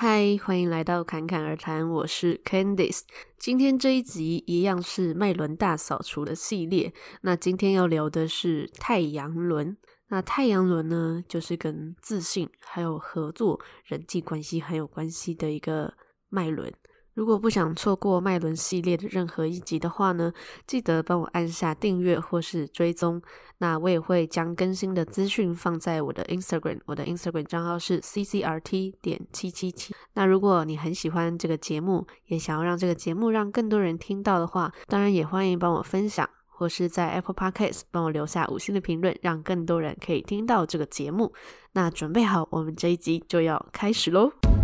嗨，欢迎来到侃侃而谈，我是 Candice。今天这一集一样是麦轮大扫除的系列。那今天要聊的是太阳轮。那太阳轮呢，就是跟自信还有合作、人际关系很有关系的一个脉轮。如果不想错过麦伦系列的任何一集的话呢，记得帮我按下订阅或是追踪。那我也会将更新的资讯放在我的 Instagram，我的 Instagram 账号是 ccrt 点七七七。那如果你很喜欢这个节目，也想要让这个节目让更多人听到的话，当然也欢迎帮我分享，或是在 Apple Podcast 帮我留下五星的评论，让更多人可以听到这个节目。那准备好，我们这一集就要开始喽。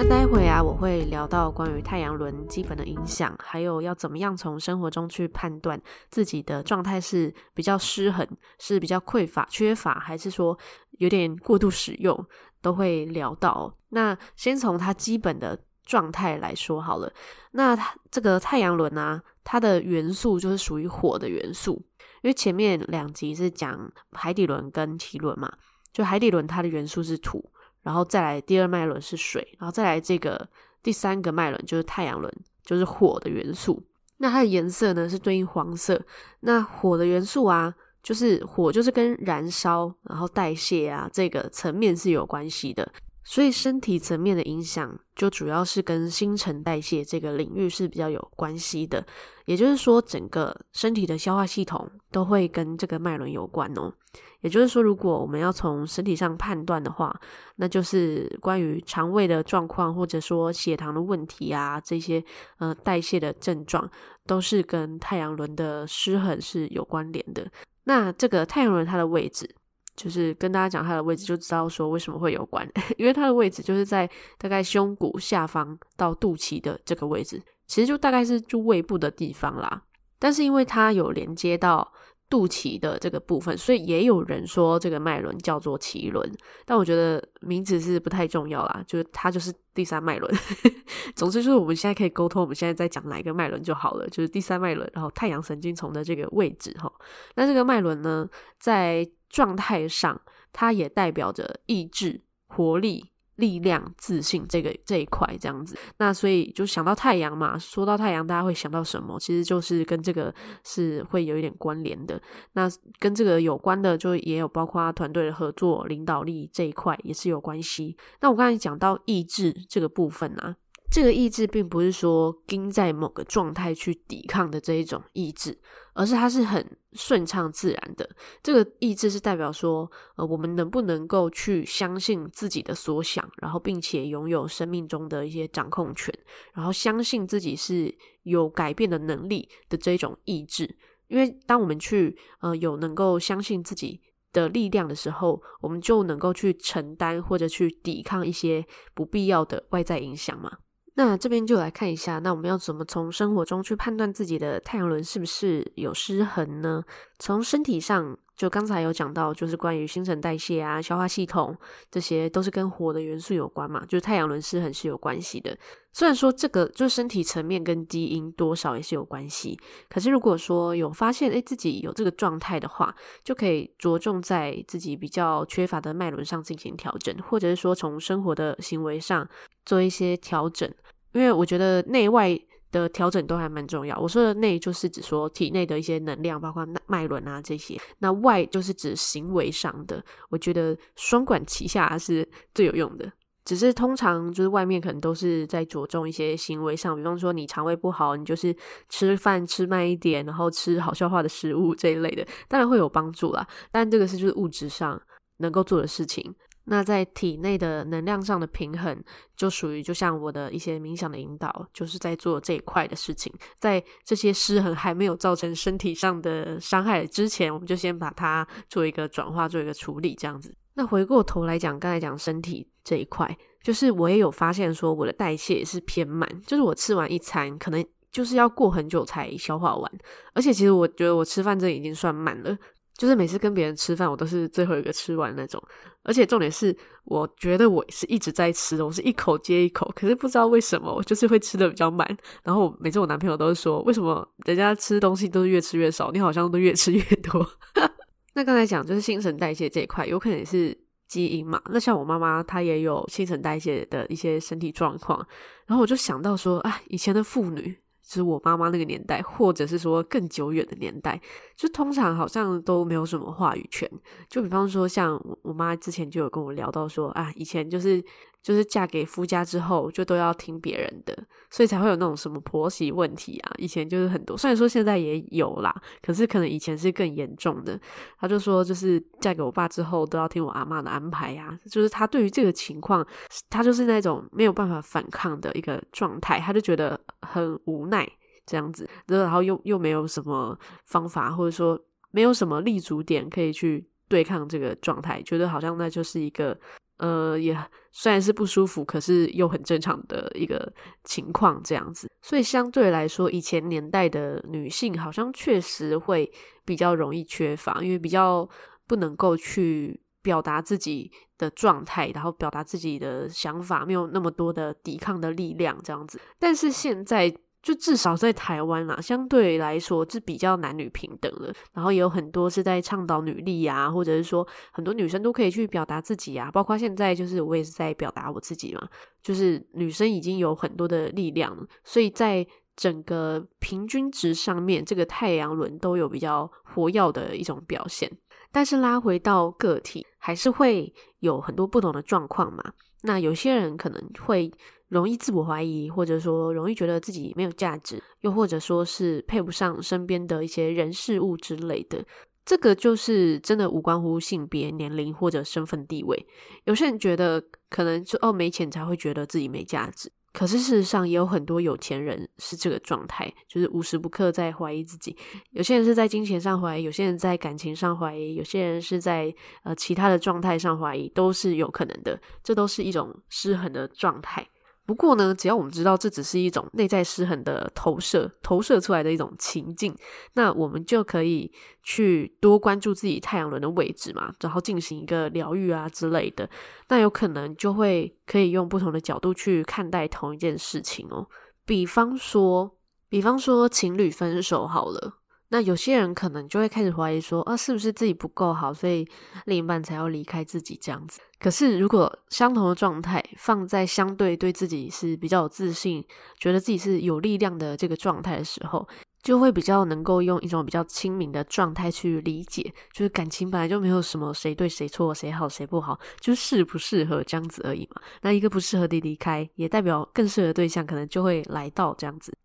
那待会啊，我会聊到关于太阳轮基本的影响，还有要怎么样从生活中去判断自己的状态是比较失衡，是比较匮乏、缺乏，还是说有点过度使用，都会聊到。那先从它基本的状态来说好了。那它这个太阳轮啊，它的元素就是属于火的元素，因为前面两集是讲海底轮跟脐轮嘛，就海底轮它的元素是土。然后再来第二脉轮是水，然后再来这个第三个脉轮就是太阳轮，就是火的元素。那它的颜色呢是对应黄色。那火的元素啊，就是火就是跟燃烧，然后代谢啊这个层面是有关系的。所以身体层面的影响，就主要是跟新陈代谢这个领域是比较有关系的。也就是说，整个身体的消化系统都会跟这个脉轮有关哦。也就是说，如果我们要从身体上判断的话，那就是关于肠胃的状况，或者说血糖的问题啊，这些呃代谢的症状，都是跟太阳轮的失衡是有关联的。那这个太阳轮它的位置。就是跟大家讲它的位置，就知道说为什么会有关，因为它的位置就是在大概胸骨下方到肚脐的这个位置，其实就大概是就胃部的地方啦。但是因为它有连接到肚脐的这个部分，所以也有人说这个脉轮叫做脐轮，但我觉得名字是不太重要啦，就是它就是第三脉轮。总之就是我们现在可以沟通，我们现在在讲哪一个脉轮就好了，就是第三脉轮，然后太阳神经丛的这个位置哈。那这个脉轮呢，在状态上，它也代表着意志、活力、力量、自信这个这一块这样子。那所以就想到太阳嘛，说到太阳，大家会想到什么？其实就是跟这个是会有一点关联的。那跟这个有关的，就也有包括团队的合作、领导力这一块也是有关系。那我刚才讲到意志这个部分啊。这个意志并不是说盯在某个状态去抵抗的这一种意志，而是它是很顺畅自然的。这个意志是代表说，呃，我们能不能够去相信自己的所想，然后并且拥有生命中的一些掌控权，然后相信自己是有改变的能力的这一种意志。因为当我们去呃有能够相信自己的力量的时候，我们就能够去承担或者去抵抗一些不必要的外在影响嘛。那这边就来看一下，那我们要怎么从生活中去判断自己的太阳轮是不是有失衡呢？从身体上，就刚才有讲到，就是关于新陈代谢啊、消化系统，这些都是跟火的元素有关嘛，就是太阳轮失衡是有关系的。虽然说这个就是身体层面跟基因多少也是有关系，可是如果说有发现诶自己有这个状态的话，就可以着重在自己比较缺乏的脉轮上进行调整，或者是说从生活的行为上做一些调整。因为我觉得内外的调整都还蛮重要。我说的内就是指说体内的一些能量，包括脉轮啊这些；那外就是指行为上的。我觉得双管齐下是最有用的。只是通常就是外面可能都是在着重一些行为上，比方说你肠胃不好，你就是吃饭吃慢一点，然后吃好消化的食物这一类的，当然会有帮助啦。但这个是就是物质上能够做的事情。那在体内的能量上的平衡，就属于就像我的一些冥想的引导，就是在做这一块的事情。在这些失衡还没有造成身体上的伤害之前，我们就先把它做一个转化，做一个处理，这样子。那回过头来讲，刚才讲身体这一块，就是我也有发现说，我的代谢也是偏慢，就是我吃完一餐，可能就是要过很久才消化完。而且其实我觉得我吃饭这已经算慢了，就是每次跟别人吃饭，我都是最后一个吃完那种。而且重点是，我觉得我是一直在吃，我是一口接一口，可是不知道为什么，我就是会吃的比较慢。然后每次我男朋友都是说，为什么人家吃东西都是越吃越少，你好像都越吃越多。那刚才讲就是新陈代谢这一块，有可能是基因嘛。那像我妈妈，她也有新陈代谢的一些身体状况，然后我就想到说，啊，以前的妇女。就是我妈妈那个年代，或者是说更久远的年代，就通常好像都没有什么话语权。就比方说，像我妈之前就有跟我聊到说，啊，以前就是。就是嫁给夫家之后，就都要听别人的，所以才会有那种什么婆媳问题啊。以前就是很多，虽然说现在也有啦，可是可能以前是更严重的。他就说，就是嫁给我爸之后，都要听我阿妈的安排呀。就是他对于这个情况，他就是那种没有办法反抗的一个状态，他就觉得很无奈这样子，然后又又没有什么方法，或者说没有什么立足点可以去对抗这个状态，觉得好像那就是一个。呃，也虽然是不舒服，可是又很正常的一个情况，这样子。所以相对来说，以前年代的女性好像确实会比较容易缺乏，因为比较不能够去表达自己的状态，然后表达自己的想法，没有那么多的抵抗的力量，这样子。但是现在。就至少在台湾啦，相对来说是比较男女平等的。然后也有很多是在倡导女力啊，或者是说很多女生都可以去表达自己啊。包括现在就是我也是在表达我自己嘛，就是女生已经有很多的力量了，所以在整个平均值上面，这个太阳轮都有比较活跃的一种表现。但是拉回到个体，还是会有很多不同的状况嘛。那有些人可能会。容易自我怀疑，或者说容易觉得自己没有价值，又或者说是配不上身边的一些人事物之类的。这个就是真的无关乎性别、年龄或者身份地位。有些人觉得可能就哦没钱才会觉得自己没价值，可是事实上也有很多有钱人是这个状态，就是无时不刻在怀疑自己。有些人是在金钱上怀疑，有些人在感情上怀疑，有些人是在呃其他的状态上怀疑，都是有可能的。这都是一种失衡的状态。不过呢，只要我们知道这只是一种内在失衡的投射，投射出来的一种情境，那我们就可以去多关注自己太阳轮的位置嘛，然后进行一个疗愈啊之类的。那有可能就会可以用不同的角度去看待同一件事情哦。比方说，比方说情侣分手好了。那有些人可能就会开始怀疑说，啊，是不是自己不够好，所以另一半才要离开自己这样子？可是如果相同的状态放在相对对自己是比较有自信，觉得自己是有力量的这个状态的时候，就会比较能够用一种比较亲民的状态去理解，就是感情本来就没有什么谁对谁错，谁好谁不好，就是适不适合这样子而已嘛。那一个不适合的离开，也代表更适合的对象可能就会来到这样子。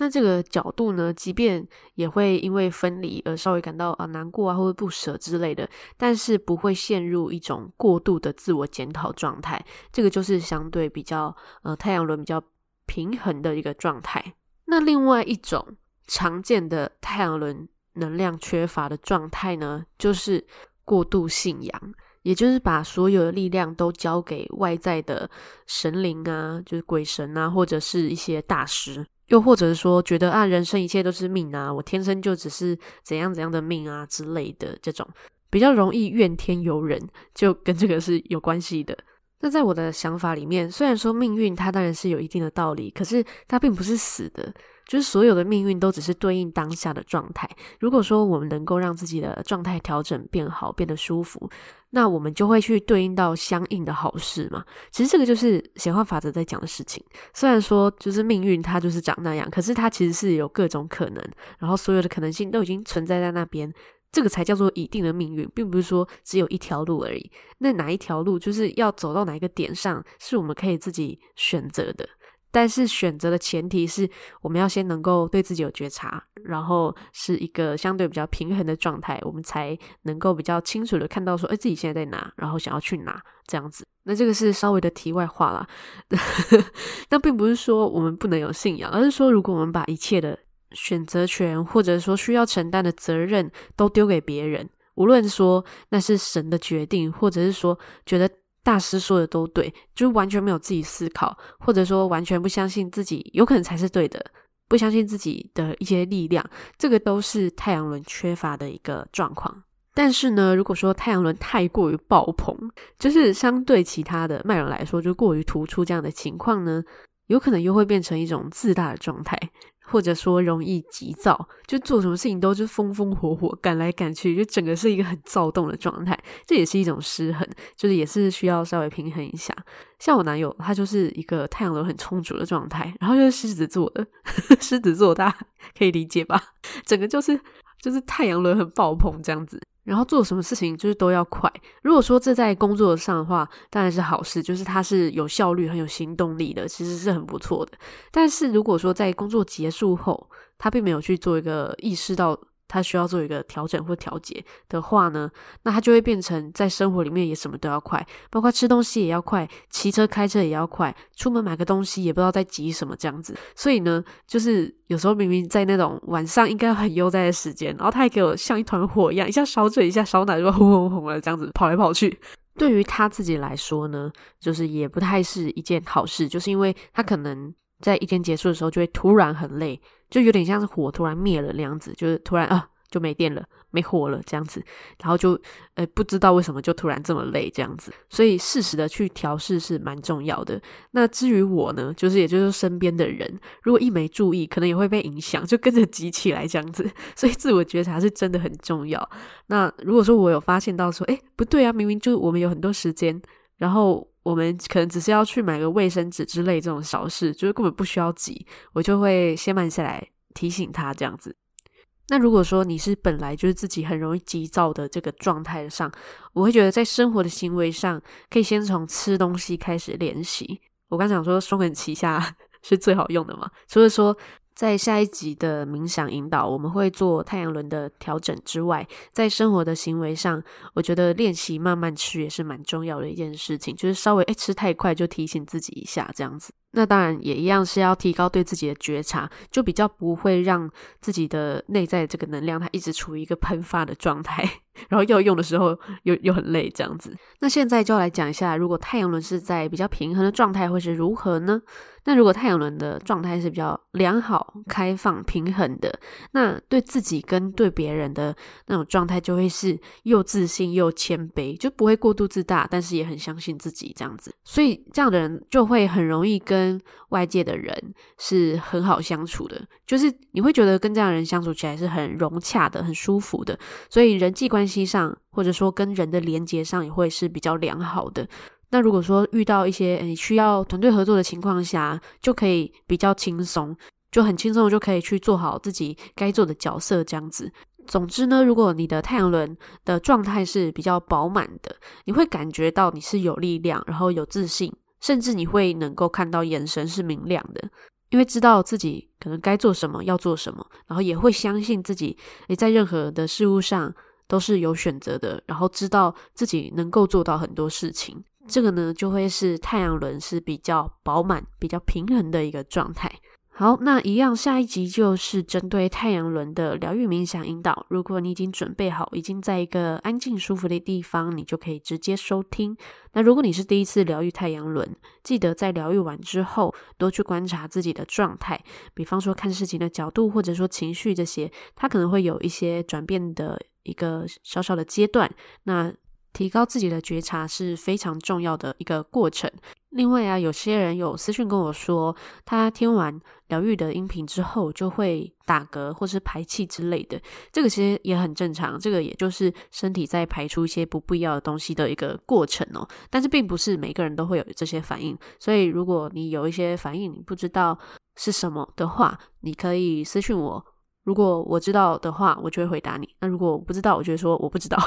那这个角度呢，即便也会因为分离而稍微感到啊难过啊或者不舍之类的，但是不会陷入一种过度的自我检讨状态。这个就是相对比较呃太阳轮比较平衡的一个状态。那另外一种常见的太阳轮能量缺乏的状态呢，就是过度信仰，也就是把所有的力量都交给外在的神灵啊，就是鬼神啊，或者是一些大师。又或者是说，觉得啊，人生一切都是命啊，我天生就只是怎样怎样的命啊之类的，这种比较容易怨天尤人，就跟这个是有关系的。那在我的想法里面，虽然说命运它当然是有一定的道理，可是它并不是死的。就是所有的命运都只是对应当下的状态。如果说我们能够让自己的状态调整变好，变得舒服，那我们就会去对应到相应的好事嘛。其实这个就是显化法则在讲的事情。虽然说就是命运它就是长那样，可是它其实是有各种可能，然后所有的可能性都已经存在在那边。这个才叫做已定的命运，并不是说只有一条路而已。那哪一条路就是要走到哪一个点上，是我们可以自己选择的。但是选择的前提是，我们要先能够对自己有觉察，然后是一个相对比较平衡的状态，我们才能够比较清楚的看到说，哎，自己现在在哪，然后想要去哪这样子。那这个是稍微的题外话啦。那并不是说我们不能有信仰，而是说如果我们把一切的选择权，或者说需要承担的责任都丢给别人，无论说那是神的决定，或者是说觉得。大师说的都对，就完全没有自己思考，或者说完全不相信自己有可能才是对的，不相信自己的一些力量，这个都是太阳轮缺乏的一个状况。但是呢，如果说太阳轮太过于爆棚，就是相对其他的脉轮来说，就过于突出这样的情况呢，有可能又会变成一种自大的状态。或者说容易急躁，就做什么事情都是风风火火，赶来赶去，就整个是一个很躁动的状态。这也是一种失衡，就是也是需要稍微平衡一下。像我男友，他就是一个太阳轮很充足的状态，然后就是狮子座的，狮子座大家可以理解吧？整个就是就是太阳轮很爆棚这样子。然后做什么事情就是都要快。如果说这在工作上的话，当然是好事，就是他是有效率、很有行动力的，其实是很不错的。但是如果说在工作结束后，他并没有去做一个意识到。他需要做一个调整或调节的话呢，那他就会变成在生活里面也什么都要快，包括吃东西也要快，骑车开车也要快，出门买个东西也不知道在急什么这样子。所以呢，就是有时候明明在那种晚上应该很悠哉的时间，然后他还给我像一团火一样，一下烧嘴一下烧奶，就轰轰轰的这样子跑来跑去。对于他自己来说呢，就是也不太是一件好事，就是因为他可能在一天结束的时候就会突然很累。就有点像是火突然灭了那样子，就是突然啊就没电了，没火了这样子，然后就呃不知道为什么就突然这么累这样子，所以适时的去调试是蛮重要的。那至于我呢，就是也就是身边的人，如果一没注意，可能也会被影响，就跟着急起来这样子。所以自我觉察是真的很重要。那如果说我有发现到说，诶，不对啊，明明就我们有很多时间，然后。我们可能只是要去买个卫生纸之类这种小事，就是根本不需要急，我就会先慢下来提醒他这样子。那如果说你是本来就是自己很容易急躁的这个状态上，我会觉得在生活的行为上，可以先从吃东西开始练习。我刚讲说双管齐下 是最好用的嘛，所以说。在下一集的冥想引导，我们会做太阳轮的调整之外，在生活的行为上，我觉得练习慢慢吃也是蛮重要的一件事情，就是稍微诶吃太快就提醒自己一下这样子。那当然也一样是要提高对自己的觉察，就比较不会让自己的内在这个能量它一直处于一个喷发的状态，然后要用的时候又又很累这样子。那现在就来讲一下，如果太阳轮是在比较平衡的状态会是如何呢？那如果太阳轮的状态是比较良好、开放、平衡的，那对自己跟对别人的那种状态就会是又自信又谦卑，就不会过度自大，但是也很相信自己这样子。所以这样的人就会很容易跟跟外界的人是很好相处的，就是你会觉得跟这样的人相处起来是很融洽的、很舒服的。所以人际关系上，或者说跟人的连接上，也会是比较良好的。那如果说遇到一些你需要团队合作的情况下，就可以比较轻松，就很轻松就可以去做好自己该做的角色这样子。总之呢，如果你的太阳轮的状态是比较饱满的，你会感觉到你是有力量，然后有自信，甚至你会能够看到眼神是明亮的，因为知道自己可能该做什么，要做什么，然后也会相信自己，诶，在任何的事物上都是有选择的，然后知道自己能够做到很多事情。这个呢，就会是太阳轮是比较饱满、比较平衡的一个状态。好，那一样，下一集就是针对太阳轮的疗愈冥想引导。如果你已经准备好，已经在一个安静舒服的地方，你就可以直接收听。那如果你是第一次疗愈太阳轮，记得在疗愈完之后，多去观察自己的状态，比方说看事情的角度，或者说情绪这些，它可能会有一些转变的一个小小的阶段。那提高自己的觉察是非常重要的一个过程。另外啊，有些人有私讯跟我说，他听完疗愈的音频之后就会打嗝或是排气之类的，这个其实也很正常。这个也就是身体在排出一些不必要的东西的一个过程哦。但是并不是每个人都会有这些反应，所以如果你有一些反应，你不知道是什么的话，你可以私讯我。如果我知道的话，我就会回答你。那如果我不知道，我就会说我不知道。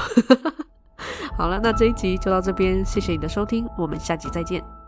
好了，那这一集就到这边，谢谢你的收听，我们下集再见。